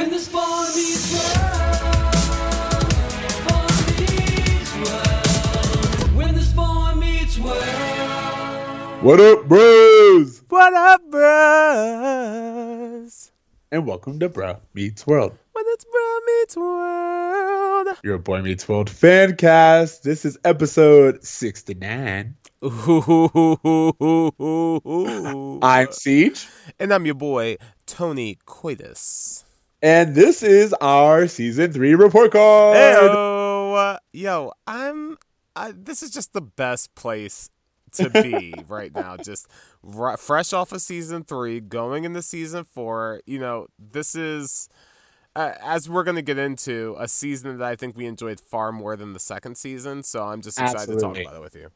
When the spawn meets world, meets world. When the spawn meets world. What up, bros? What up, bros? And welcome to Bruh Meets World, When it's bro meets world. your Boy Meets World fan cast. This is episode 69. I'm Siege, and I'm your boy, Tony Coitus. And this is our season three report card. Heyo. Yo, I'm. I, this is just the best place to be right now. Just r- fresh off of season three, going into season four. You know, this is. Uh, as we're going to get into a season that I think we enjoyed far more than the second season, so I'm just excited to talk about it with you.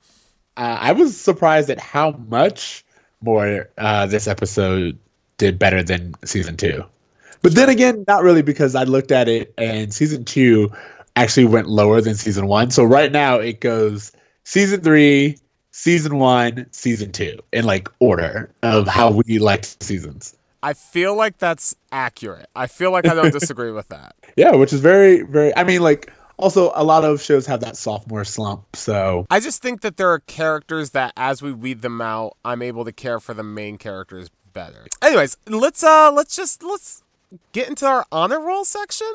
Uh, I was surprised at how much more uh, this episode did better than season two. But then again, not really because I looked at it and season two actually went lower than season one. So right now it goes season three, season one, season two in like order of how we liked seasons. I feel like that's accurate. I feel like I don't disagree with that. Yeah, which is very, very. I mean, like also a lot of shows have that sophomore slump. So I just think that there are characters that as we weed them out, I'm able to care for the main characters better. Anyways, let's uh let's just let's get into our honor roll section.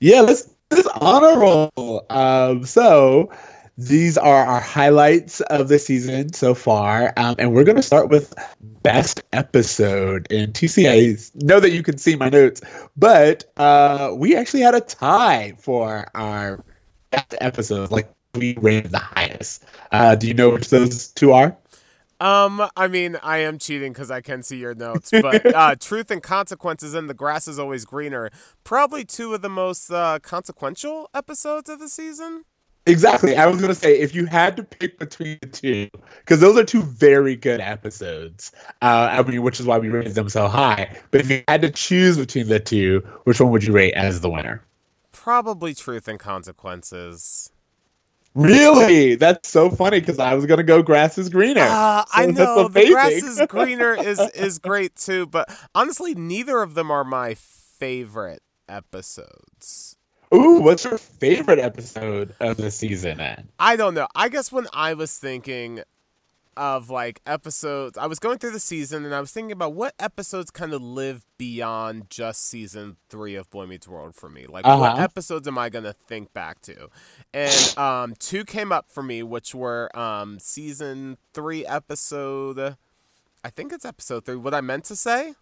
Yeah, let's this honor roll. Um, so these are our highlights of the season so far, um, and we're going to start with best episode in TCA. Know that you can see my notes, but uh, we actually had a tie for our best episodes. Like we rated the highest. Uh, do you know which those two are? Um, I mean, I am cheating because I can see your notes, but uh, truth and consequences and the grass is always greener. Probably two of the most uh, consequential episodes of the season. Exactly. I was going to say if you had to pick between the two, because those are two very good episodes. Uh, I mean, which is why we rated them so high. But if you had to choose between the two, which one would you rate as the winner? Probably truth and consequences. Really? That's so funny because I was going to go grass is greener. Uh, So I know the grass is greener is is great too, but honestly, neither of them are my favorite episodes. Ooh, what's your favorite episode of the season? Then? I don't know. I guess when I was thinking of like episodes, I was going through the season and I was thinking about what episodes kind of live beyond just season three of Boy Meets World for me. Like, what Uh-huh. episodes am I gonna think back to? And um, two came up for me, which were um, season three episode. I think it's episode three. What I meant to say.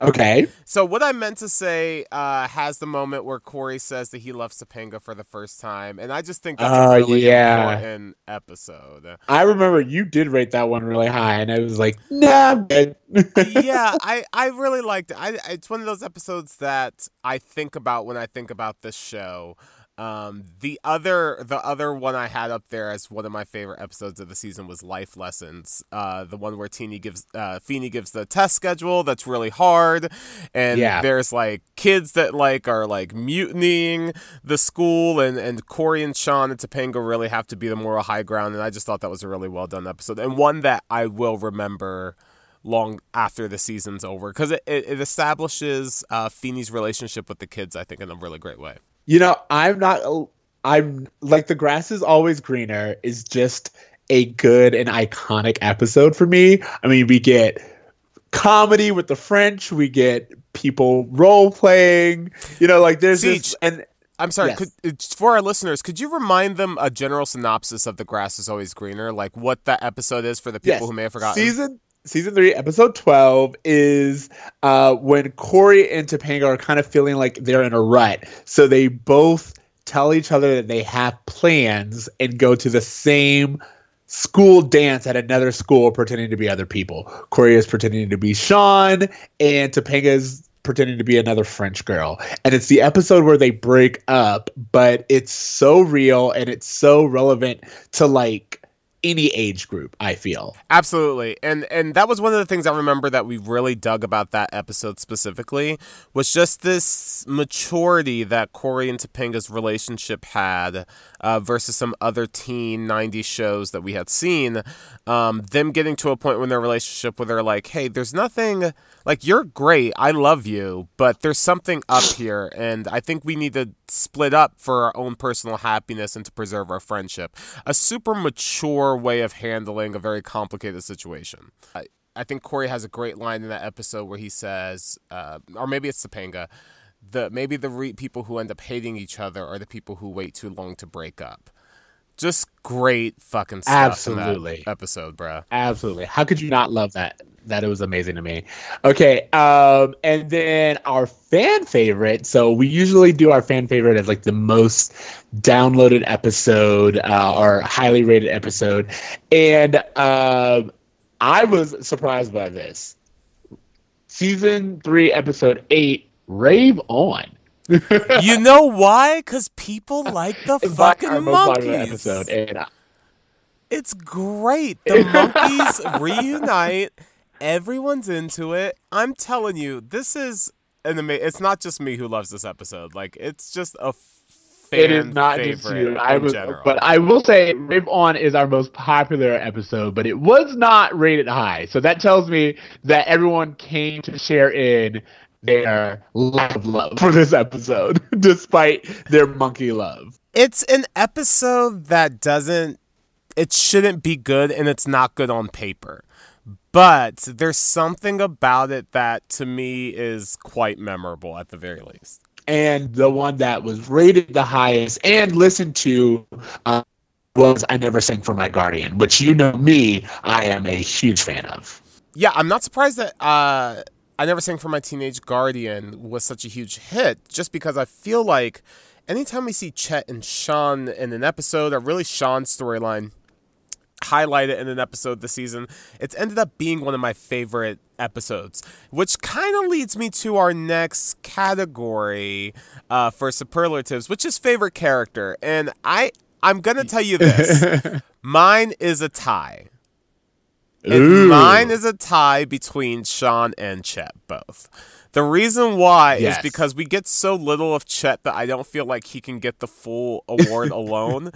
Okay. So what I meant to say uh, has the moment where Corey says that he loves Topanga for the first time, and I just think that's Oh, a really yeah. important episode. I remember you did rate that one really high, and I was like, nah, yeah, I, I really liked it. I, it's one of those episodes that I think about when I think about this show. Um, the other the other one I had up there as one of my favorite episodes of the season was Life Lessons. Uh, the one where Teeny gives uh, Feeny gives the test schedule that's really hard, and Yeah. there's like kids that like are like mutinying the school, and and Corey and Sean and Topanga really have to be the moral high ground. And I just thought that was a really well done episode, and one that I will remember long after the season's over because it, it, it establishes uh, Feeny's relationship with the kids, I think, in a really great way. You know, I'm not. I'm like the grass is always greener is just a good and iconic episode for me. I mean, we get comedy with the French, we get people role playing. You know, like there's this, and I'm sorry, Yes. could, for our listeners, could you remind them a general synopsis of The Grass is Always Greener? Like what that episode is for the people Yes. who may have forgotten? Season season three, episode twelve is uh, when Corey and Topanga are kind of feeling like they're in a rut. So they both tell each other that they have plans and go to the same school dance at another school pretending to be other people. Corey is pretending to be Sean and Topanga is pretending to be another French girl. And it's the episode where they break up, but it's so real and it's so relevant to like any age group, I feel. Absolutely. And and that was one of the things I remember that we really dug about that episode specifically was just this maturity that Corey and Topanga's relationship had uh, versus some other teen 90s shows that we had seen. Um, them getting to a point in their relationship where they're like, hey, there's nothing, like, you're great. I love you, but there's something up here. And I think we need to split up for our own personal happiness and to preserve our friendship. A super mature way of handling a very complicated situation. I, I think Corey has a great line in that episode where he says, uh, or maybe it's Topanga, the maybe the re- people who end up hating each other are the people who wait too long to break up. Just great fucking stuff Absolutely. in that episode, bruh. Absolutely. How could you not love that? That it was amazing to me. Okay, um, and then our fan favorite. So we usually do our fan favorite as like the most downloaded episode uh, or highly rated episode, and um, I was surprised by this. Season three, episode eight, "Rave On." you know why? Because people like the fucking our most monkeys. episode, and I- It's great. The monkeys reunite. Everyone's into it. I'm telling you, this is an amazing. It's not just me who loves this episode. Like it's just a fan it is not just you. I was, general. but I will say, Rave On is our most popular episode, but it was not rated high. So that tells me that everyone came to share in their of love for this episode, despite their monkey love. it's an episode that doesn't. It shouldn't be good, and it's not good on paper. But there's something about it that to me is quite memorable at the very least. And the one that was rated the highest and listened to uh, was I Never Sang for My Guardian, which you know me, I am a huge fan of. Yeah, I'm not surprised that uh, I Never Sang for My Teenage Guardian was such a huge hit, just because I feel like anytime we see Chet and Sean in an episode, or really Sean's storyline highlighted in an episode this season, it's ended up being one of my favorite episodes, which kind of leads me to our next category uh, for superlatives, which is favorite character. And I, I'm gonna tell you this, mine is a tie. Mine is a tie between Sean and Chet both. The reason why Yes. is because we get so little of Chet that I don't feel like he can get the full award alone.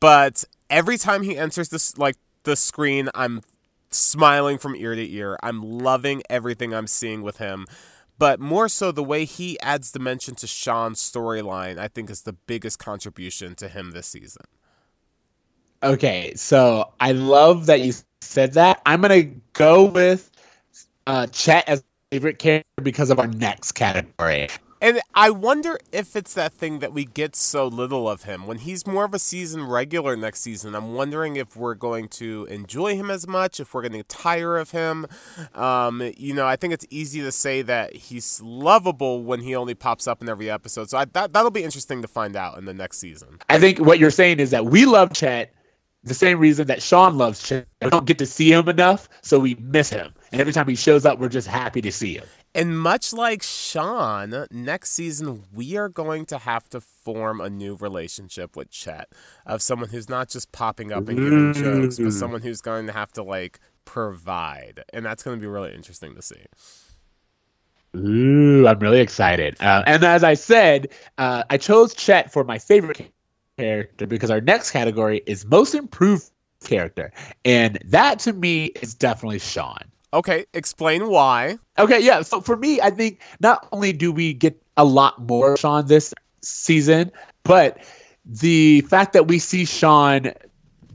But every time he enters this like the screen, I'm smiling from ear to ear. I'm loving everything I'm seeing with him. But more so the way he adds dimension to Sean's storyline, I think is the biggest contribution to him this season. Okay, so I love that you said that. I'm gonna go with uh, Chet as favorite character because of our next category. And I wonder if it's that thing that we get so little of him. When he's more of a season regular next season, I'm wondering if we're going to enjoy him as much, if we're going to tire of him. Um, you know, I think it's easy to say that he's lovable when he only pops up in every episode. So I, that, that'll be interesting to find out in the next season. I think what you're saying is that we love Chet the same reason that Sean loves Chet. We don't get to see him enough, so we miss him. And every time he shows up, we're just happy to see him. And much like Sean, next season we are going to have to form a new relationship with Chet of someone who's not just popping up and giving jokes, but someone who's going to have to like provide, and that's going to be really interesting to see. Ooh, I'm really excited. Uh, and as I said, uh, I chose Chet for my favorite character because our next category is most improved character. And that to me is definitely Sean. Okay, explain why. Okay, yeah. So for me, I think not only do we get a lot more Sean this season, but the fact that we see Sean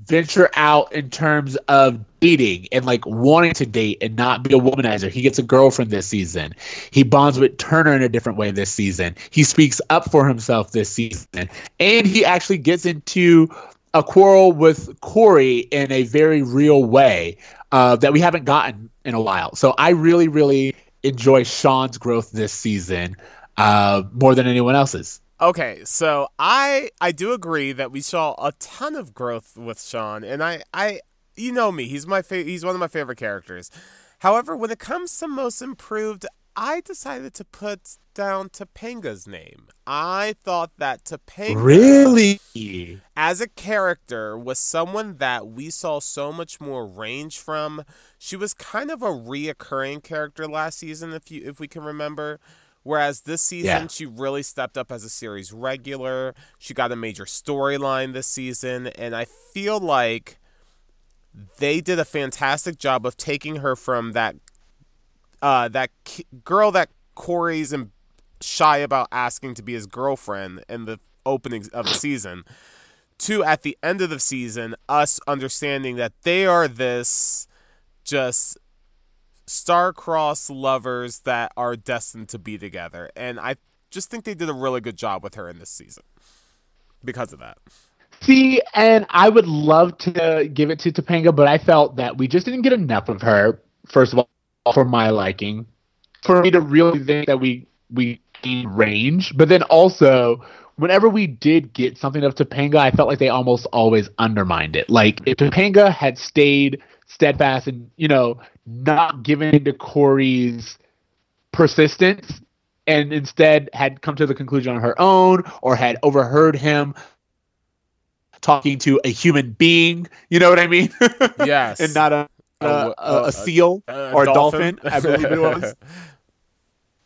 venture out in terms of dating and like wanting to date and not be a womanizer. He gets a girlfriend this season. He bonds with Turner in a different way this season. He speaks up for himself this season. And he actually gets into a quarrel with Corey in a very real way uh, that we haven't gotten in a while. So I really, really enjoy Sean's growth this season uh, more than anyone else's. Okay, so I I do agree that we saw a ton of growth with Sean, and I I you know me, he's my fa- he's one of my favorite characters. However, when it comes to most improved, I decided to put down Topanga's name. I thought that Topanga Really? as a character was someone that we saw so much more range from. She was kind of a reoccurring character last season, if you if we can remember, Whereas this season, Yeah. she really stepped up as a series regular. She got a major storyline this season, and I feel like they did a fantastic job of taking her from that uh, that ki- girl that Corey's and shy about asking to be his girlfriend in the opening of the season to at the end of the season us understanding that they are this just star-crossed lovers that are destined to be together. And i just think they did a really good job with her in this season because of that See, and I would love to give it to Topanga, but I felt that we just didn't get enough of her. First of all, for my liking, for me to really think that we we gained range, but then also whenever we did get something of Topanga, I felt like they almost always undermined it. Like if Topanga had stayed steadfast and you know not given into Corey's persistence and instead had come to the conclusion on her own or had overheard him talking to a human being, you know what I mean? yes and not a a, A- a, a- a seal Uh, or a dolphin, I believe it was.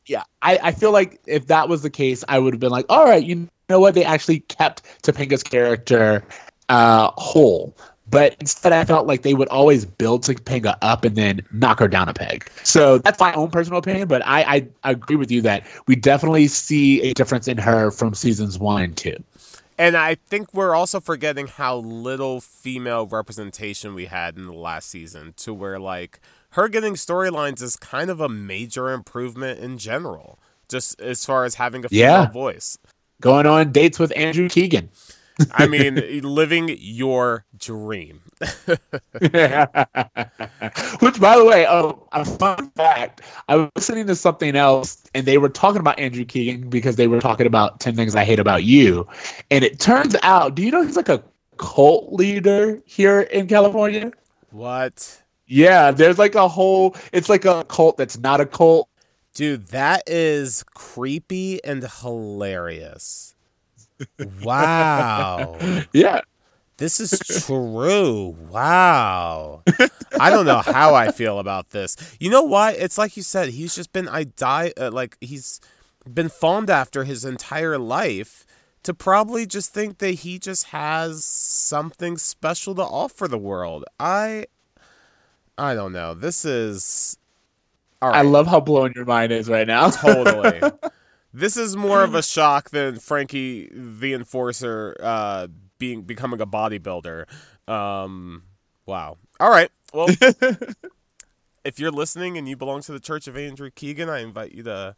Yeah, I, I feel like if that was the case, I would have been like, all right, you know what? They actually kept Topanga's character uh, whole. But instead, I felt like they would always build Topanga up and then knock her down a peg. So that's my own personal opinion. But I, I agree with you that we definitely see a difference in her from seasons one and two. And I think we're also forgetting how little female representation we had in the last season, to where like her getting storylines is kind of a major improvement in general, just as far as having a female Yeah. voice. Going on dates with Andrew Keegan. I mean, living your dream. Which, by the way, oh, a fun fact: I was listening to something else, and they were talking about Andrew Keegan because they were talking about Ten Things I Hate About You, and it turns out, do you know he's like a cult leader here in California? What? Yeah, there's like a whole. It's like a cult that's not a cult. Dude, that is creepy and hilarious. Wow. Yeah, This is true. Wow. I don't know how I feel about this. You know why? It's like you said. He's just been I die uh, like he's been fawned after his entire life to probably just think that he just has something special to offer the world. I I don't know. This is I love how blown your mind is right now. totally. This is more of a shock than Frankie the Enforcer uh, being becoming a bodybuilder. Um, wow. All right. Well, if you're listening and you belong to the Church of Andrew Keegan, I invite you to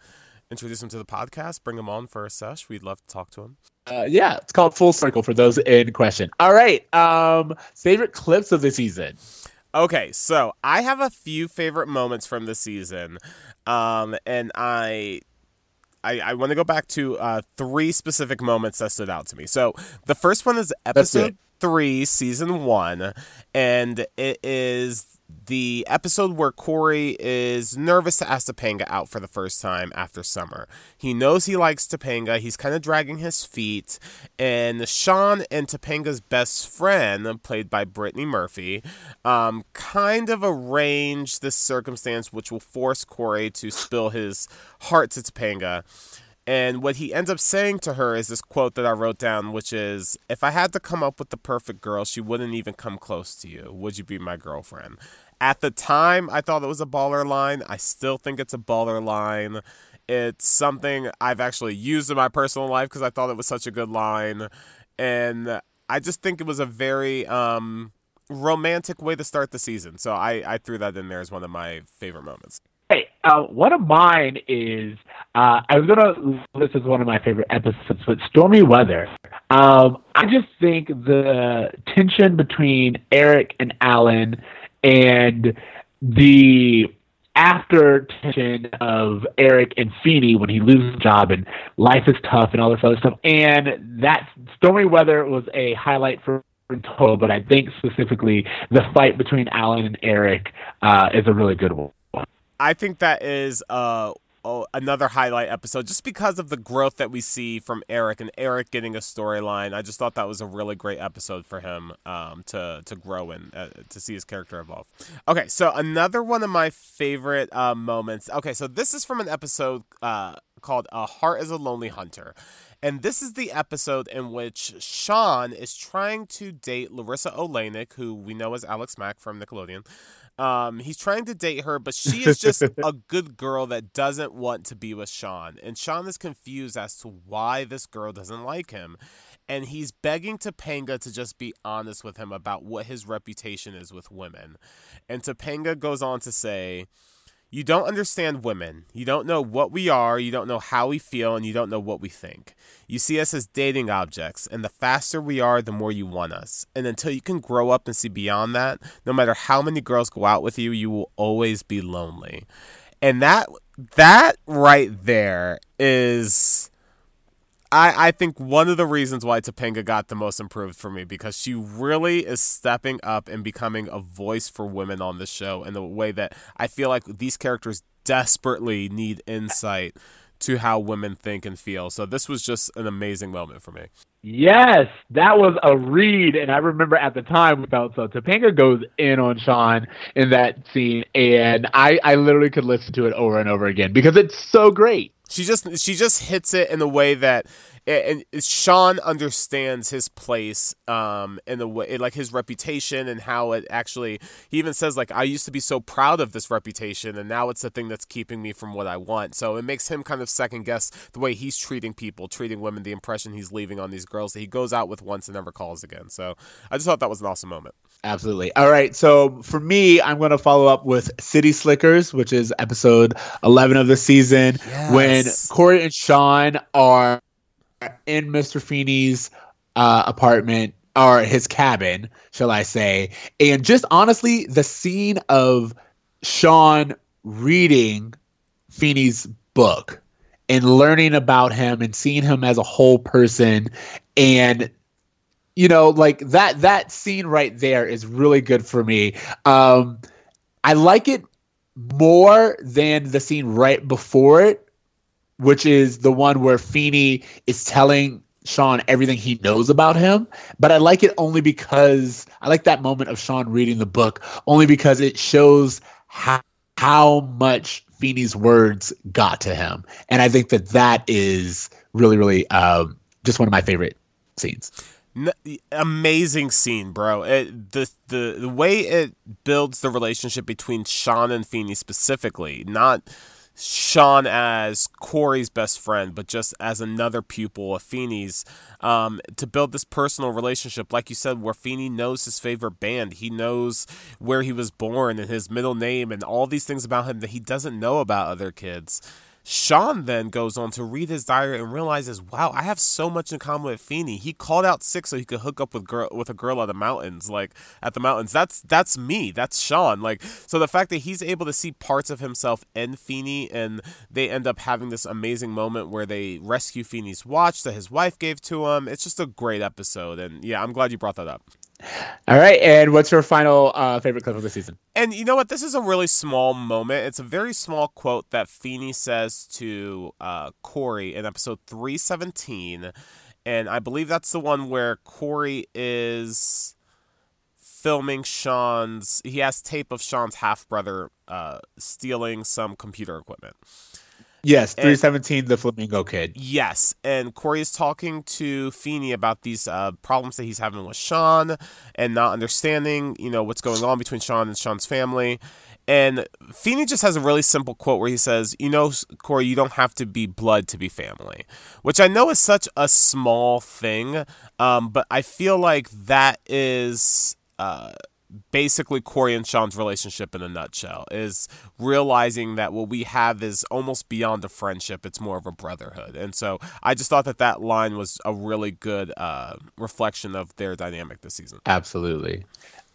introduce him to the podcast. Bring him on for a sesh. We'd love to talk to him. Uh, yeah, it's called Full Circle for those in question. All right, um, favorite clips of the season. Okay, so I have a few favorite moments from the season, um, and I, I, I want to go back to uh, three specific moments that stood out to me. So the first one is episode it. three, season one, and it is the episode where Corey is nervous to ask Topanga out for the first time after summer. He knows he likes Topanga. He's kind of dragging his feet, and Sean and Topanga's best friend, played by Brittany Murphy, um, kind of arrange this circumstance which will force Corey to spill his heart to Topanga. And what he ends up saying to her is this quote that I wrote down, which is If I had to come up with the perfect girl, she wouldn't even come close to you. Would you be my girlfriend? At the time, I thought it was a baller line. I still think it's a baller line. It's something I've actually used in my personal life because I thought it was such a good line. And I just think it was a very um, romantic way to start the season. So I, I threw that in there as one of my favorite moments. Hey, uh, one of mine is uh, I was gonna list as one of my favorite episodes, but Stormy Weather. Um, I just think the tension between Eric and Alan and the after tension of Eric and Feeny when he loses his job and life is tough and all this other stuff. And that Stormy Weather was a highlight for in total, but I think specifically the fight between Alan and Eric uh, is a really good one. I think that is uh, another highlight episode just because of the growth that we see from Eric and Eric getting a storyline. I just thought that was a really great episode for him um, to to grow in, uh, to see his character evolve. Okay, so another one of my favorite uh, moments. Okay, so this is from an episode uh, called A Heart is a Lonely Hunter. And this is the episode in which Sean is trying to date Larisa Oleynik, who we know as Alex Mack from Nickelodeon. Um, he's trying to date her, but she is just a good girl that doesn't want to be with Sean. And Sean is confused as to why this girl doesn't like him. And he's begging Topanga to just be honest with him about what his reputation is with women. And Topanga goes on to say, You don't understand women. You don't know what we are, you don't know how we feel, and you don't know what we think. You see us as dating objects, and the faster we are, the more you want us. And until you can grow up and see beyond that, no matter how many girls go out with you, you will always be lonely. And that that right there is I, I think one of the reasons why Topanga got the most improved for me because she really is stepping up and becoming a voice for women on the show in the way that I feel like these characters desperately need insight to how women think and feel. So this was just an amazing moment for me. Yes, that was a read, and I remember at the time we felt so. Topanga goes in on Sean in that scene, and I I literally could listen to it over and over again because it's so great. She just she just hits it in a way that and Sean understands his place um in the way like his reputation and how it actually he even says like I used to be so proud of this reputation and now it's the thing that's keeping me from what I want. So it makes him kind of second guess the way he's treating people, treating women, the impression he's leaving on these girls that he goes out with once and never calls again. So I just thought that was an awesome moment. Absolutely. All right. So for me, I'm going to follow up with City Slickers, which is episode 11 of the season, when Corey and Sean are in Mr. Feeny's uh, apartment or his cabin, shall I say. And just honestly, the scene of Sean reading Feeny's book and learning about him and seeing him as a whole person and you know like that that scene right there is really good for me um i like it more than the scene right before it which is the one where Feeny is telling Sean everything he knows about him. But I like it only because I like that moment of Sean reading the book only because it shows how how much Feeny's words got to him, and I think that that is really really um, just one of my favorite scenes. N- amazing scene, bro. It, the the the way it builds the relationship between Sean and Feeny specifically, not Sean as Corey's best friend, but just as another pupil of Feeny's, um, to build this personal relationship, like you said, where Feeny knows his favorite band, he knows where he was born and his middle name and all these things about him that he doesn't know about other kids. Sean then goes on to read his diary and realizes, wow, I have so much in common with Feeny. He called out sick so he could hook up with girl with a girl at the mountains, like at the mountains. That's that's me. That's Sean. Like so the fact that he's able to see parts of himself in Feeny and they end up having this amazing moment where they rescue Feeny's watch that his wife gave to him. It's just a great episode. And yeah, I'm glad you brought that up. All right, and what's your final uh, favorite clip of the season? And you know what? This is a really small moment. It's a very small quote that Feeny says to uh, Corey in episode 317. And I believe that's the one where Corey is filming Sean's. He has tape of Sean's half brother uh, stealing some computer equipment. Yes, three seventeen, the Flamingo Kid. Yes, and Corey is talking to Feeny about these uh, problems that he's having with Sean and not understanding, you know, what's going on between Sean and Sean's family. And Feeny just has a really simple quote where he says, "You know, Corey, you don't have to be blood to be family," which I know is such a small thing, um, but I feel like that is. Uh, basically Corey and Sean's relationship in a nutshell is realizing that what we have is almost beyond a friendship. It's more of a brotherhood. And so I just thought that that line was a really good uh, reflection of their dynamic this season. Absolutely.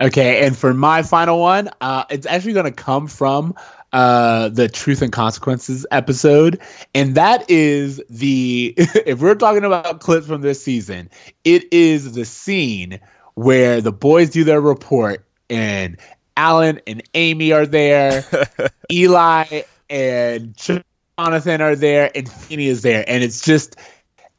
Okay, and for my final one, uh, it's actually going to come from uh, the Truth and Consequences episode, and that is the if we're talking about clips from this season, it is the scene where the boys do their report, and Alan and Amy are there, Eli and Jonathan are there, and Feeny is there, and it's just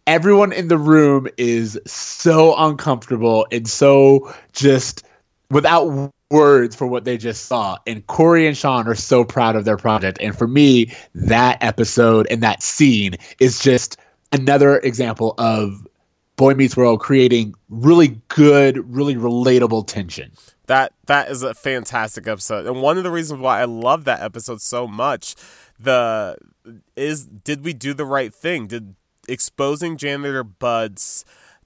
everyone in the room is so uncomfortable and so just without words for what they just saw. And Corey and Sean are so proud of their project. And for me, that episode and that scene is just another example of Boy Meets World creating really good, really relatable tension. That that is a fantastic episode, and one of the reasons why I love that episode so much, the is did we do the right thing? Did exposing janitor Bud's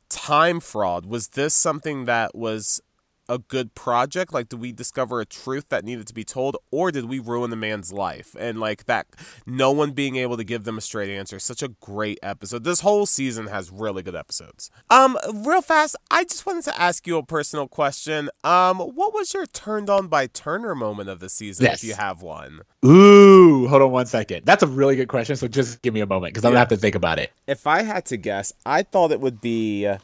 time fraud was this something that was a good project? Like, did we discover a truth that needed to be told, or did we ruin the man's life? And like that, no one being able to give them a straight answer. Such a great episode. This whole season has really good episodes. Um, real fast, I just wanted to ask you a personal question. Um, what was your turned on by Turner moment of the season, Yes. if you have one? Ooh, hold on one second. That's a really good question. So just give me a moment because I'm Yeah. gonna have to think about it. If I had to guess, I thought it would be. uh,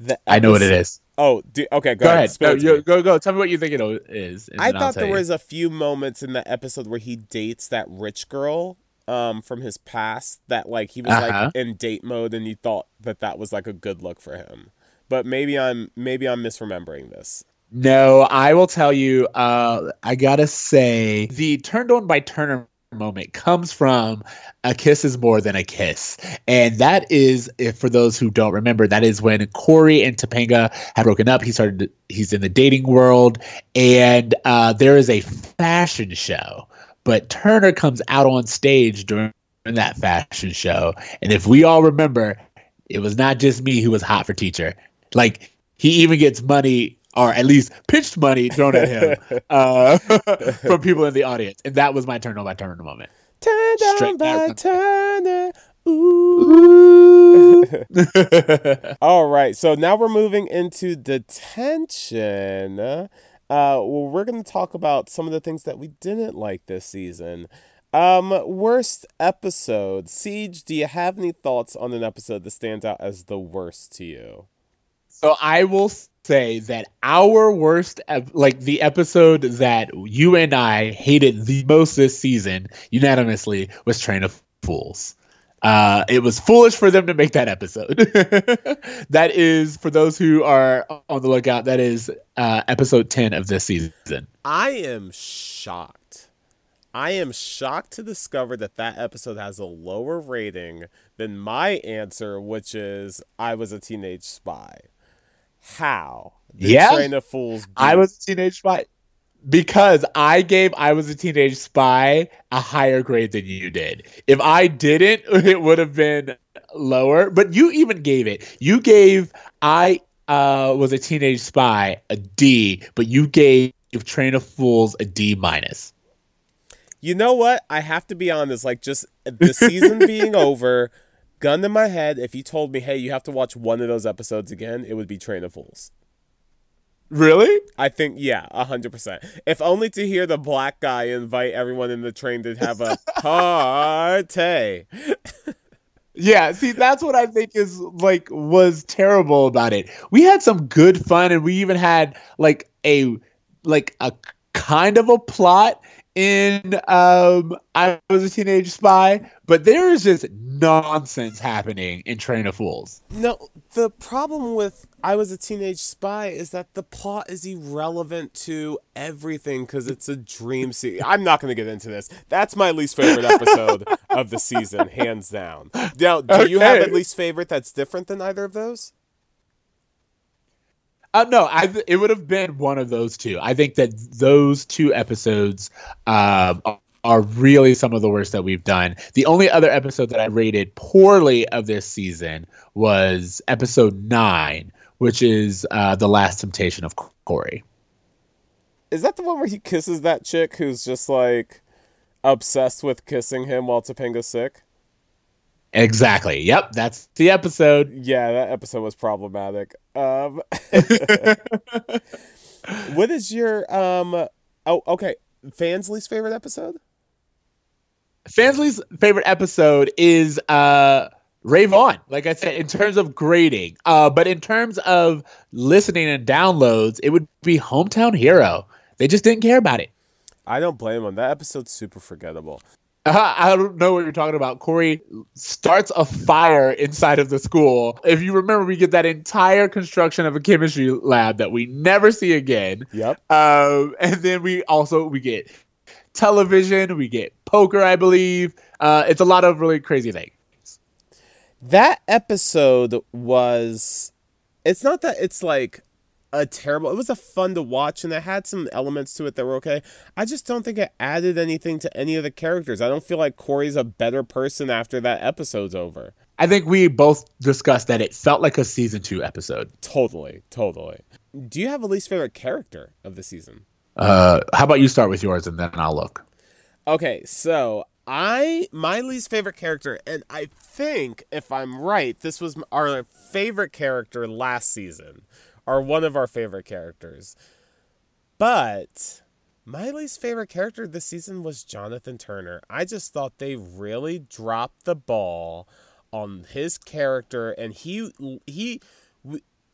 The I know what it is. Oh, do, okay. Go, Go ahead. ahead. spill Go, it to you- me. go. Tell me what you think it is. I thought there you. was a few moments in the episode where he dates that rich girl um from his past that like he was Uh-huh. like in date mode and you thought that that was like a good look for him. But maybe I'm maybe I'm misremembering this. No, I will tell you. Uh, I gotta say, the turned on by Turner moment comes from a kiss is more than a kiss, and that is, if for those who don't remember, that is when Corey and Topanga had broken up. He started. He's in the dating world, and uh, there is a fashion show, but Turner comes out on stage during that fashion show, and if we all remember, it was not just me who was hot for teacher. Like he even gets money or at least pitched money thrown at him uh, from people in the audience, and that was my turn on my turn moment. Turned on Straight by. Turner. Ooh. All right, so now we're moving into detention. Uh, well, we're going to talk about some of the things that we didn't like this season. Um, worst episode. Siege, do you have any thoughts on an episode that stands out as the worst to you? So I will say that our worst, ep- like the episode that you and I hated the most this season, unanimously, was Train of Fools. Uh, it was foolish for them to make that episode. that is, for those who are on the lookout, that is uh, episode 10 of this season. I am shocked. I am shocked to discover that that episode has a lower rating than my answer, which is I was a teenage spy. How? Did Yeah. Train of Fools. I was a teenage spy because I gave I was a teenage spy a higher grade than you did. If I didn't, it would have been lower. But you even gave it. You gave I uh, was a teenage spy a D, but you gave Train of Fools a D minus. You know what? I have to be honest. Like, just the season being over, gun to my head, if you told me, hey, you have to watch one of those episodes again, it would be Train of Fools. Really? I think, yeah, 100%. If only to hear the black guy invite everyone in the train to have a party. Yeah, see, that's what I think is like was terrible about it. We had some good fun, and we even had like a like a kind of a plot in um I was a teenage spy, but there is just nonsense happening in Train of Fools. No, the problem with I Was a Teenage Spy is that the plot is irrelevant to everything because it's a dream sequence. I'm not going to get into this. That's my least favorite episode of the season, hands down. Now, do you have Okay. at least favorite that's different than either of those? Uh, no, I it would have been one of those two. I think that those two episodes um, are- are really some of the worst that we've done. The only other episode that I rated poorly of this season was episode nine, which is uh, the Last Temptation of Corey. Is that the one where he kisses that chick who's just like obsessed with kissing him while Topanga's sick? Exactly. Yep, that's the episode. Yeah, that episode was problematic. Um, what is your um? Oh, okay. Fans' least favorite episode? Fansley's favorite episode is uh Rave On, like I said, in terms of grading. Uh, but in terms of listening and downloads, it would be Hometown Hero. They just didn't care about it. I don't blame them. That episode's super forgettable. I don't know what you're talking about. Corey starts a fire inside of the school. If you remember, we get that entire construction of a chemistry lab that we never see again. Yep. Um, and then we also we get television, we get poker, I believe. Uh, it's a lot of really crazy things. That episode was. It's not that it's like a terrible. It was a fun to watch, and it had some elements to it that were okay. I just don't think it added anything to any of the characters. I don't feel like Corey's a better person after that episode's over. I think we both discussed that it felt like a season two episode. Totally, totally. Do you have a least favorite character of the season? Uh, how about you start with yours and then I'll look. Okay, so I my least favorite character, and I think if I'm right, this was our favorite character last season, or one of our favorite characters. But my least favorite character this season was Jonathan Turner. I just thought they really dropped the ball on his character, and he he.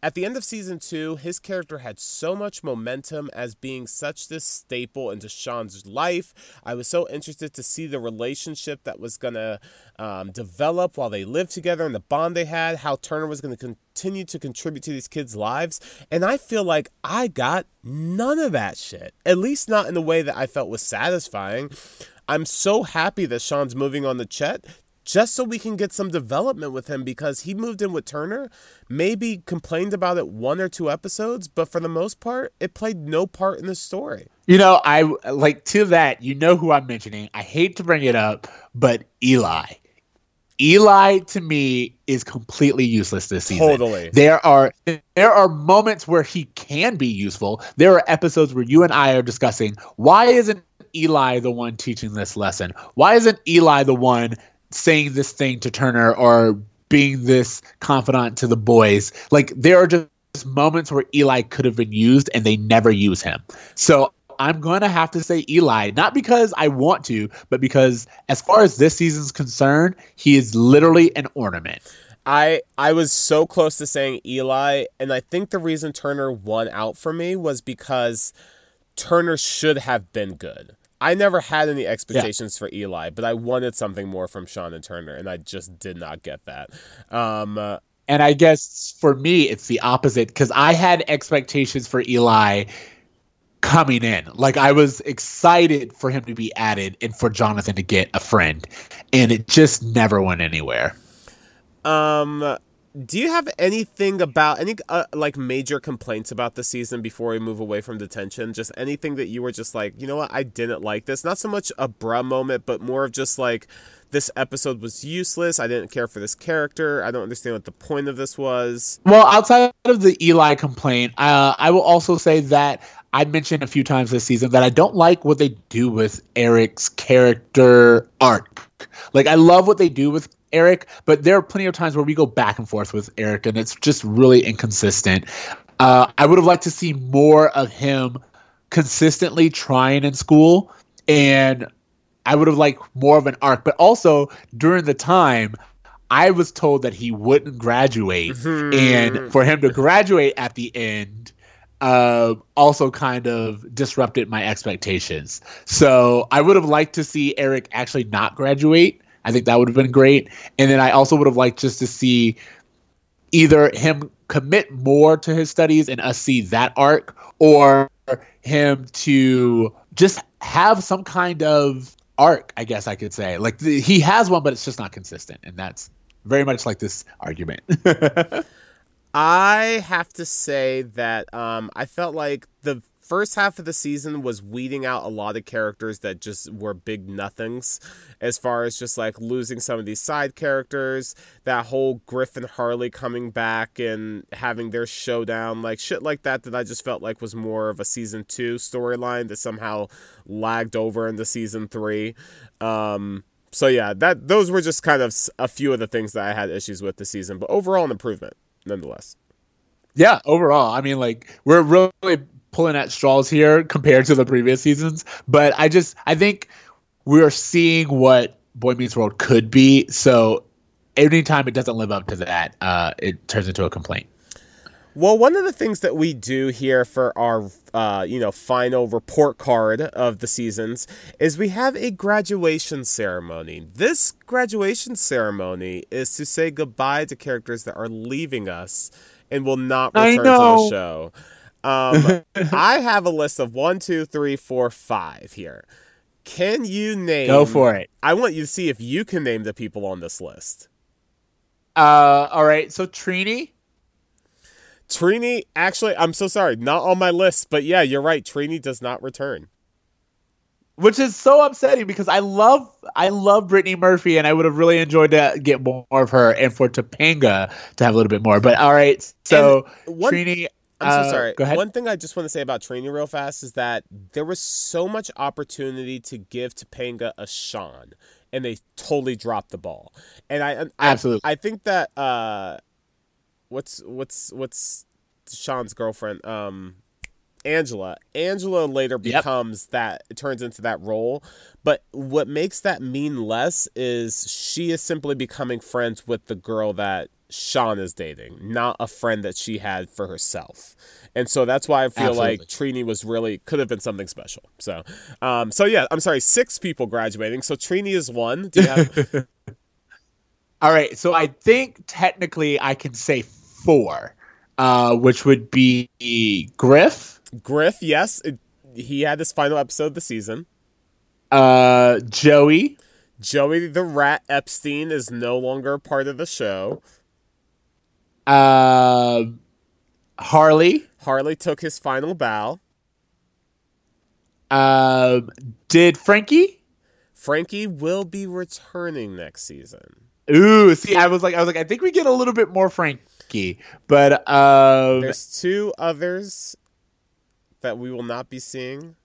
At the end of season two, his character had so much momentum as being such this staple into Sean's life. I was so interested to see the relationship that was going to um, develop while they lived together and the bond they had, how Turner was going to continue to contribute to these kids' lives. And I feel like I got none of that shit, at least not in the way that I felt was satisfying. I'm so happy that Sean's moving on to Chet just so we can get some development with him because he moved in with Turner, maybe complained about it one or two episodes, but for the most part, it played no part in the story. You know, I like to that. You know who I'm mentioning. I hate to bring it up, but Eli. Eli to me is completely useless this season. Totally. There are there are moments where he can be useful. There are episodes where you and I are discussing why isn't Eli the one teaching this lesson? Why isn't Eli the one saying this thing to Turner or being this confidant to the boys? Like there are just moments where Eli could have been used and they never use him. So I'm going to have to say Eli, not because I want to, but because as far as this season's concerned, he is literally an ornament. I I was so close to saying Eli, and I think the reason Turner won out for me was because Turner should have been good. I never had any expectations for Eli, but I wanted something more from Sean and Turner, and I just did not get that. Um, uh, And I guess for me, it's the opposite because I had expectations for Eli coming in. Like I was excited for him to be added and for Jonathan to get a friend, and it just never went anywhere. um, do you have anything about any uh, like major complaints about the season before we move away from detention? Just anything that you were just like, you know what, I didn't like this. Not so much a bruh moment, but more of just like this episode was useless. I didn't care for this character. I don't understand what the point of this was. Well, outside of the Eli complaint, uh, I will also say that I mentioned a few times this season that I don't like what they do with Eric's character arc. Like, I love what they do with Eric, but there are plenty of times where we go back and forth with Eric, and it's just really inconsistent. Uh, I would have liked to see more of him consistently trying in school, and I would have liked more of an arc. But also during the time, I was told that he wouldn't graduate, and for him to graduate at the end uh, also kind of disrupted my expectations. So I would have liked to see Eric actually not graduate. I think that would have been great. And then I also would have liked just to see either him commit more to his studies and us see that arc, or him to just have some kind of arc. I guess I could say like he has one, but it's just not consistent, and that's very much like this argument. I have to say that um, I felt like the first half of the season was weeding out a lot of characters that just were big nothings as far as just like losing some of these side characters that whole griffin harley coming back and having their showdown like shit like that that i just felt like was more of a season two storyline that somehow lagged over into season three. Um, so yeah that those were just kind of a few of the things that i had issues with this season but overall an improvement nonetheless. Yeah, overall, I mean, like we're really pulling at straws here compared to the previous seasons, but I just I think we're seeing what Boy Meets World could be. So anytime it doesn't live up to that, uh, it turns into a complaint. Well, one of the things that we do here for our, uh, you know, final report card of the seasons is we have a graduation ceremony. This graduation ceremony is to say goodbye to characters that are leaving us and will not return to the show. Um, I have a list of one, two, three, four, five here. Can you name? Go for it. I want you to see if you can name the people on this list. Uh, all right. So Trini. Trini, actually, I'm so sorry, not on my list, but yeah, you're right. Trini does not return. which is so upsetting because I love I love Brittany Murphy and I would have really enjoyed to get more of her and for Topanga to have a little bit more. But all right, so one- Trini, I'm uh, so sorry. Go ahead. One thing I just want to say about Trini real fast is that there was so much opportunity to give Topanga a Sean, and they totally dropped the ball. And I, I Absolutely. I think that uh, what's what's what's Sean's girlfriend, um, Angela. Angela later Yep. becomes that. It turns into that role. But what makes that mean less is she is simply becoming friends with the girl that Sean is dating, not a friend that she had for herself. And so that's why I feel like Trini was really could have been something special. So, um, so yeah, I'm sorry, six people graduating. So Trini is one. Do you have? All right, so I think technically I can say four, uh, which would be Griff, Griff, yes, it, he had his final episode of the season. uh, Joey, Joey the Rat Epstein is no longer part of the show. uh, Harley, Harley took his final bow. uh, did Frankie? Frankie will be returning next season. Ooh, see, I was like, I was like, I think we get a little bit more Frankie, but um, There's two others that we will not be seeing.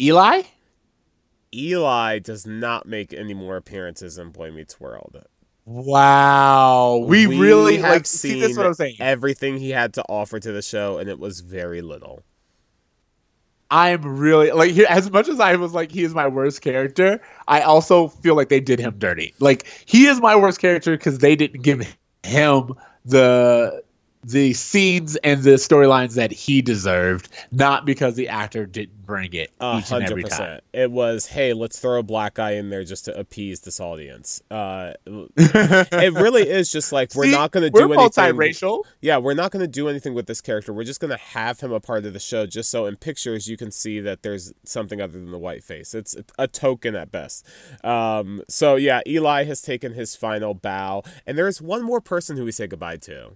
Eli. Eli does not make any more appearances in Boy Meets World. Wow, we, really have like. seen See, what I'm saying. everything he had to offer to the show, and it was very little. I'm really like he, as much as I was like he is my worst character. I also feel like they did him dirty. Like he is my worst character because they didn't give him the the scenes and the storylines that he deserved, not because the actor didn't bring it A hundred every time. percent. It was, hey, let's throw a black guy in there just to appease this audience. Uh, it really is just like we're See, not going to do anything. multiracial. Yeah, we're not going to do anything with this character. We're just going to have him a part of the show, just so in pictures you can see that there's something other than the white face. It's a token at best. Um, so yeah, Eli has taken his final bow, and there is one more person who we say goodbye to.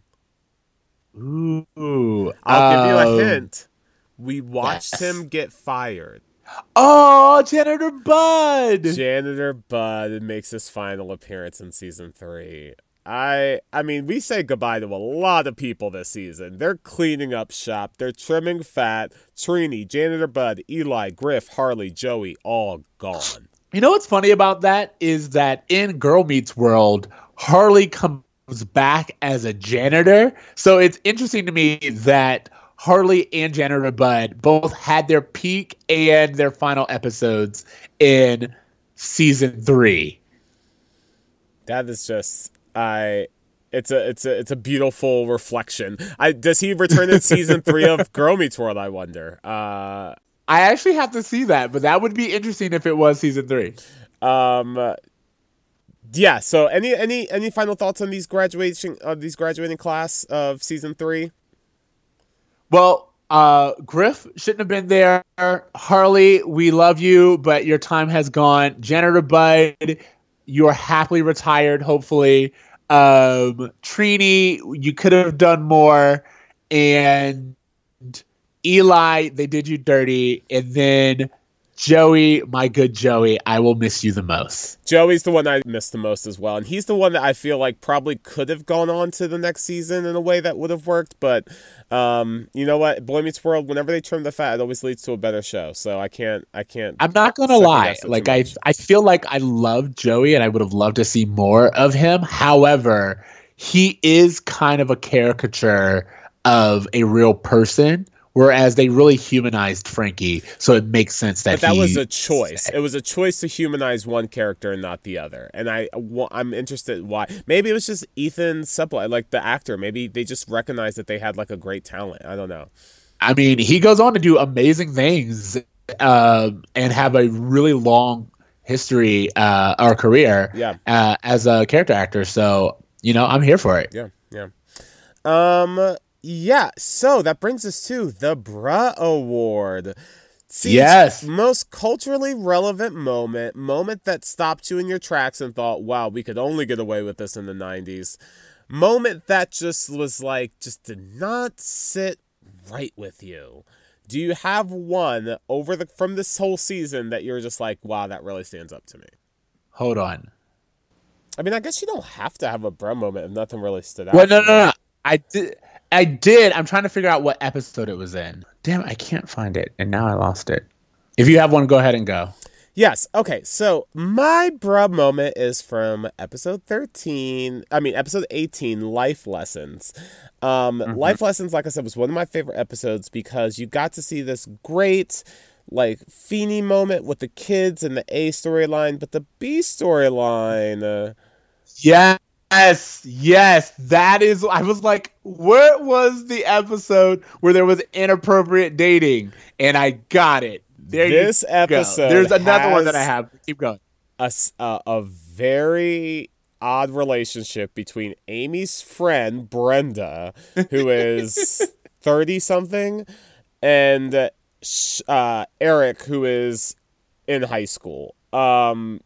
Ooh, I'll give you um, a hint. We watched yes. him get fired. Oh, Janitor Bud. Janitor Bud makes his final appearance in season three. I I mean, we say goodbye to a lot of people this season. They're cleaning up shop. They're trimming fat. Trini, Janitor Bud, Eli, Griff, Harley, Joey, all gone. You know what's funny about that is that in Girl Meets World, Harley comes back as a janitor. So it's interesting to me that Harley and Janitor Bud both had their peak and their final episodes in season three. That is just I. It's a it's a it's a beautiful reflection. I does he return in season three of Girl Meets World? I wonder. Uh, I actually have to see that, but that would be interesting if it was season three. Um. Yeah. So, any any any final thoughts on these graduation uh, these graduating class of season three? Well, uh, Griff shouldn't have been there. Harley, we love you, but your time has gone. Janitor Bud, you're happily retired, hopefully. Um, Trini, you could have done more. And Eli, they did you dirty. And then Joey, my good Joey, I will miss you the most. Joey's the one I miss the most as well, and he's the one that I feel like probably could have gone on to the next season in a way that would have worked. But um, you know what, Boy Meets World, whenever they trim the fat, it always leads to a better show. So I can't, I can't. I'm not gonna lie. guess it too Like I. I feel like I love Joey, and I would have loved to see more of him. However, he is kind of a caricature of a real person, whereas they really humanized Frankie, so it makes sense that. But that was a choice. It was a choice to humanize one character and not the other. And I I'm interested why. Maybe it was just Ethan Suplee, like the actor. Maybe they just recognized that they had like a great talent. I don't know. I mean, he goes on to do amazing things um, and have a really long history uh, or career Yeah. uh, as a character actor. So you know, I'm here for it. Yeah, yeah. Um, yeah. So that brings us to the Bruh Award. See, Yes. most culturally relevant moment, moment that stopped you in your tracks and thought, "Wow, we could only get away with this in the '90s." Moment that just was like, just did not sit right with you. Do you have one over the from this whole season that you're just like, "Wow, that really stands up to me"? Hold on. I mean, I guess you don't have to have a bruh moment if nothing really stood out. Well, no, no, no. I did. I did. I'm trying to figure out what episode it was in. Damn, I can't find it, and now I lost it. If you have one, go ahead and go. Yes. Okay. So my bruh moment is from episode 13. I mean, episode 18, Life Lessons. Um, Life Lessons, like I said, was one of my favorite episodes because you got to see this great, like, Feeny moment with the kids and the A storyline, but the B storyline. Uh, Yes, yes, that is. I was like, where was the episode where there was inappropriate dating? And I got it. There This you go. episode There's another one that I have. Keep going. a, uh, a very odd relationship between Amy's friend Brenda, who is 30 something, and uh, uh, Eric, who is in high school. Um,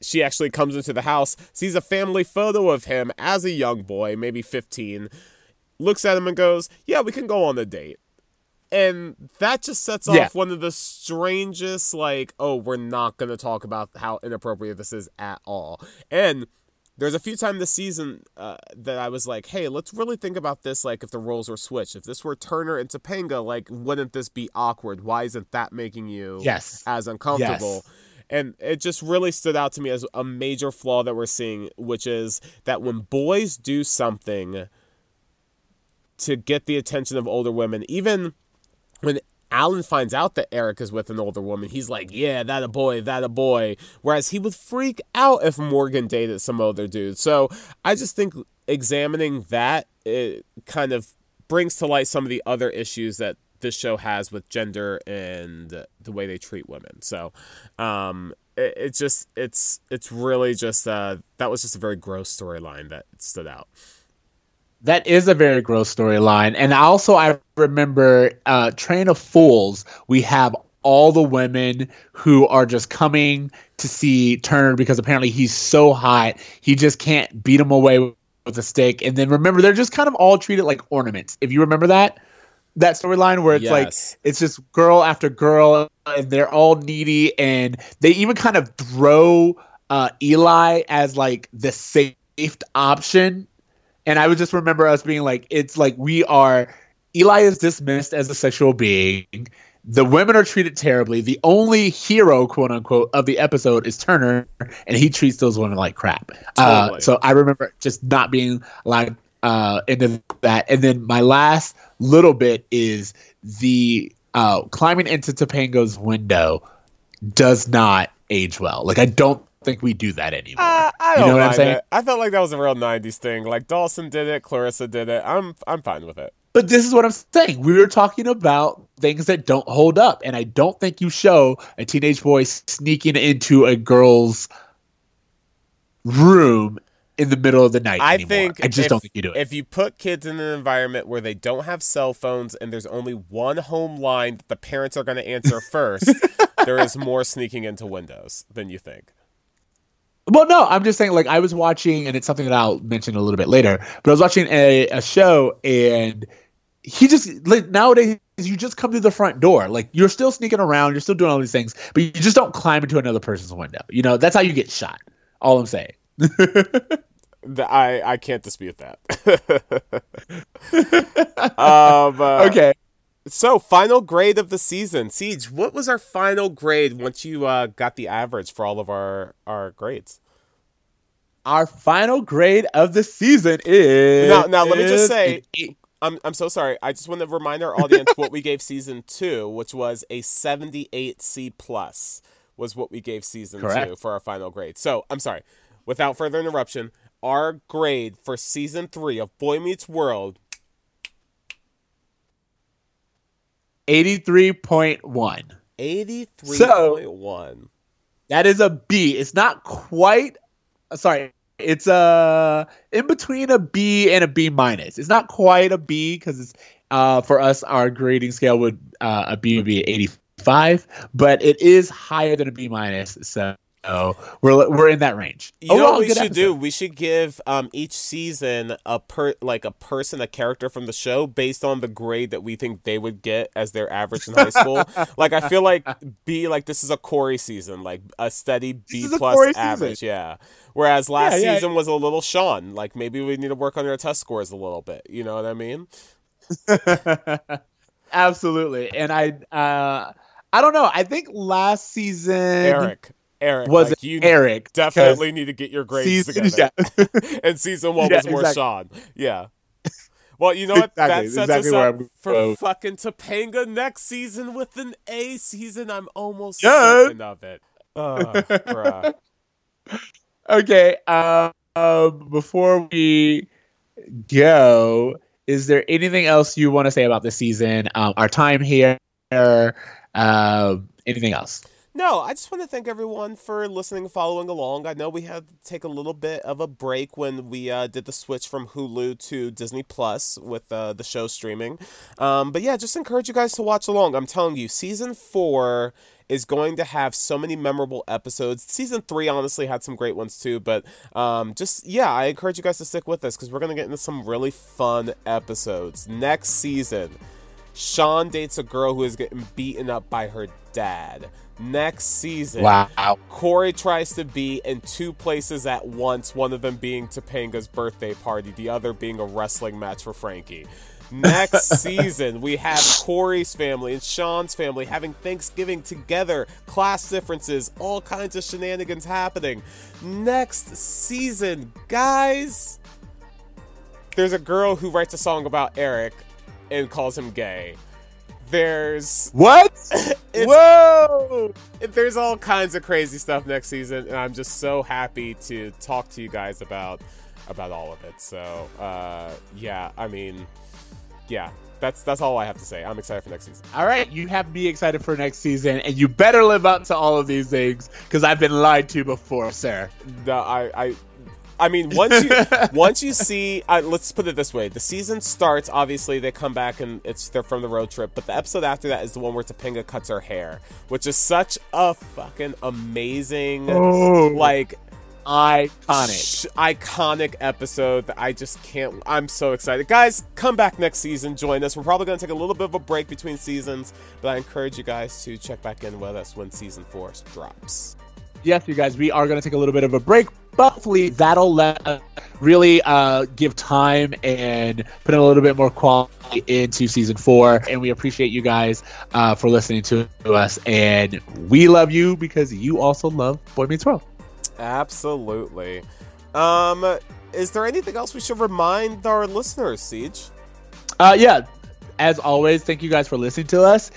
she actually comes into the house, sees a family photo of him as a young boy, maybe 15, looks at him and goes, Yeah, we can go on a date. And that just sets Yeah. off one of the strangest, like, oh, we're not going to talk about how inappropriate this is at all. And there's a few times this season uh, that I was like, hey, let's really think about this, like, if the roles were switched. If this were Turner and Topanga, like, wouldn't this be awkward? Why isn't that making you Yes. as uncomfortable? And it just really stood out to me as a major flaw that we're seeing, which is that when boys do something to get the attention of older women, even when Alan finds out that Eric is with an older woman, he's like, "Yeah, that a boy, that a boy." Whereas he would freak out if Morgan dated some other dude. So I just think examining that it kind of brings to light some of the other issues that this show has with gender and the way they treat women. So um, it, it's just it's it's really just uh, that was just a very gross storyline that stood out. That is a very gross storyline. And also, I remember uh, Train of Fools. We have all the women who are just coming to see Turner because apparently he's so hot, he just can't beat them away with a stick. And then remember, they're just kind of all treated like ornaments. If you remember that, that storyline where it's Yes. like it's just girl after girl, and they're all needy, and they even kind of throw uh, Eli as like the safe option and I would just remember us being like, it's like we are. Eli is dismissed as a sexual being. The women are treated terribly. The only hero, quote unquote, of the episode is Turner, and he treats those women like crap. Uh, so I remember just not being allowed uh, into that. And then my last little bit is the uh, climbing into Topanga's window does not age well. Like I don't think we do that anymore. Uh, I You don't know what I'm saying? it. I felt like that was a real '90s thing. Like Dawson did it, Clarissa did it. I'm I'm fine with it. But this is what I'm saying. We were talking about things that don't hold up, and I don't think you show a teenage boy sneaking into a girl's room in the middle of the night I anymore. think I just if, don't think you do it. If you put kids in an environment where they don't have cell phones and there's only one home line that the parents are going to answer first, there is more sneaking into windows than you think. Well, no, I'm just saying. Like I was watching, and it's something that I'll mention a little bit later. But I was watching a, a show, and he just like nowadays you just come through the front door. Like you're still sneaking around, you're still doing all these things, but you just don't climb into another person's window. You know, that's how you get shot. All I'm saying. The, I I can't dispute that. um, uh, okay. So, final grade of the season, Ceej. What was our final grade once you uh, got the average for all of our our grades? Our final grade of the season is Now- now, let me just say- I'm I'm so sorry. I just want to remind our audience what we gave season two, which was a 78 C plus, was what we gave season two for our final grade. So I'm sorry. Without further interruption, our grade for season three of Boy Meets World. 83.1. 83.1. That is a B. It's not quite uh, sorry. It's a in between a B and a B minus. It's not quite a B because it's uh for us our grading scale would uh a B would be 85, but it is higher than a B minus. So we're we're in that range. You know what we should do? We should give um, each season a per like a person, a character from the show based on the grade that we think they would get as their average in high school. like I feel like B like this is a Corey season, like a steady B plus Corey season. average, yeah. Whereas last Yeah, yeah. season was a little Sean. Like maybe we need to work on our test scores a little bit. You know what I mean? Absolutely. And I uh I don't know. I think last season Eric, Eric, was like, you Eric. definitely need to get your grades season, together. yeah. and season one Yeah, was more exactly. Sean. Yeah. Well, you know what? Exactly, that sets exactly us where up for going. fucking Topanga next season with an A season. I'm almost Yes. certain of it. Uh. Okay. Um, um, before we go, is there anything else you want to say about the season? Um, our time here. Um, anything else? No, I just want to thank everyone for listening and following along. I know we had to take a little bit of a break when we uh, did the switch from Hulu to Disney Plus with uh, the show streaming. Um, but yeah, just encourage you guys to watch along. I'm telling you, season four is going to have so many memorable episodes. Season three honestly had some great ones too, but um, just yeah, I encourage you guys to stick with us because we're gonna get into some really fun episodes next season. Sean dates a girl who is getting beaten up by her dad. Next season, Wow. Corey tries to be in two places at once, one of them being Topanga's birthday party, the other being a wrestling match for Frankie. Next season, we have Corey's family and Sean's family having Thanksgiving together, class differences, all kinds of shenanigans happening. Next season, guys, there's a girl who writes a song about Eric and calls him gay. There's What? Whoa! there's all kinds of crazy stuff next season, and I'm just so happy to talk to you guys about about all of it. So uh, yeah, I mean, yeah, that's that's all I have to say. I'm excited for next season. All right, you have me excited for next season, and you better live up to all of these things because I've been lied to before, sir. No, I I. I mean, once you once you see, uh, let's put it this way: the season starts. Obviously, they come back and it's they're from the road trip. But the episode after that is the one where Topanga cuts her hair, which is such a fucking amazing, Oh. like Iconic. sh- iconic episode that I just can't. I'm so excited, guys! Come back next season, join us. We're probably going to take a little bit of a break between seasons, but I encourage you guys to check back in with us when season four drops. yes, you guys, we are going to take a little bit of a break, but hopefully that'll let uh, really uh, give time and put in a little bit more quality into season four. And we appreciate you guys uh, for listening to us, and we love you because you also love Boy Meets World. Absolutely. Um, is there anything else we should remind our listeners, Ceej? Uh, yeah, as always, thank you guys for listening to us.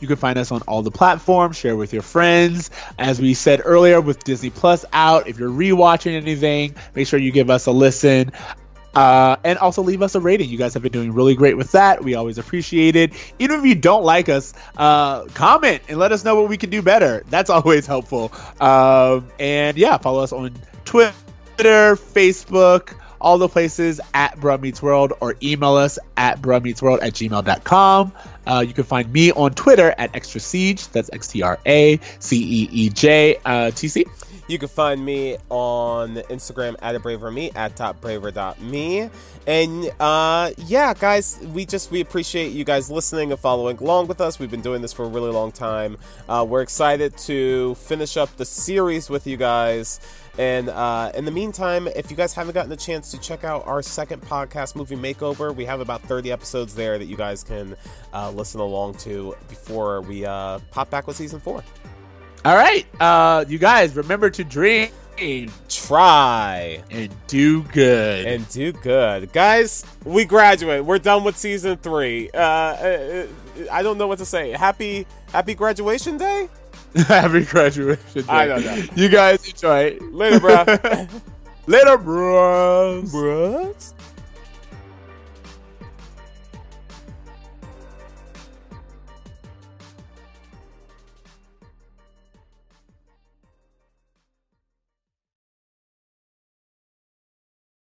You can find us on all the platforms, share with your friends. As we said earlier, with Disney Plus out, if you're rewatching anything, make sure you give us a listen. Uh, and also leave us a rating. You guys have been doing really great with that. We always appreciate it. Even if you don't like us, uh, comment and let us know what we can do better. That's always helpful. Um, and yeah, follow us on Twitter, Facebook, all the places at Bruh Meets World or email us at bruhmeetsworld at gmail.com. Uh, you can find me on Twitter at Extra Ceej. That's X T R A C E E J uh, T C. You can find me on Instagram at a braver me at topbraver.me. And uh, yeah, guys, we just we appreciate you guys listening and following along with us. We've been doing this for a really long time. Uh, we're excited to finish up the series with you guys. And uh, in the meantime, if you guys haven't gotten a chance to check out our second podcast, Movie Makeover, we have about 30 episodes there that you guys can uh, listen along to before we uh, pop back with season four. All right, uh, you guys remember to drink aim Try and do good. and do good, guys. We graduate. We're done with season three. Uh, uh, I don't know what to say. Happy Happy graduation day. Happy graduation. Day. I know. You guys enjoy. Later, bro. Later, bros. Bros.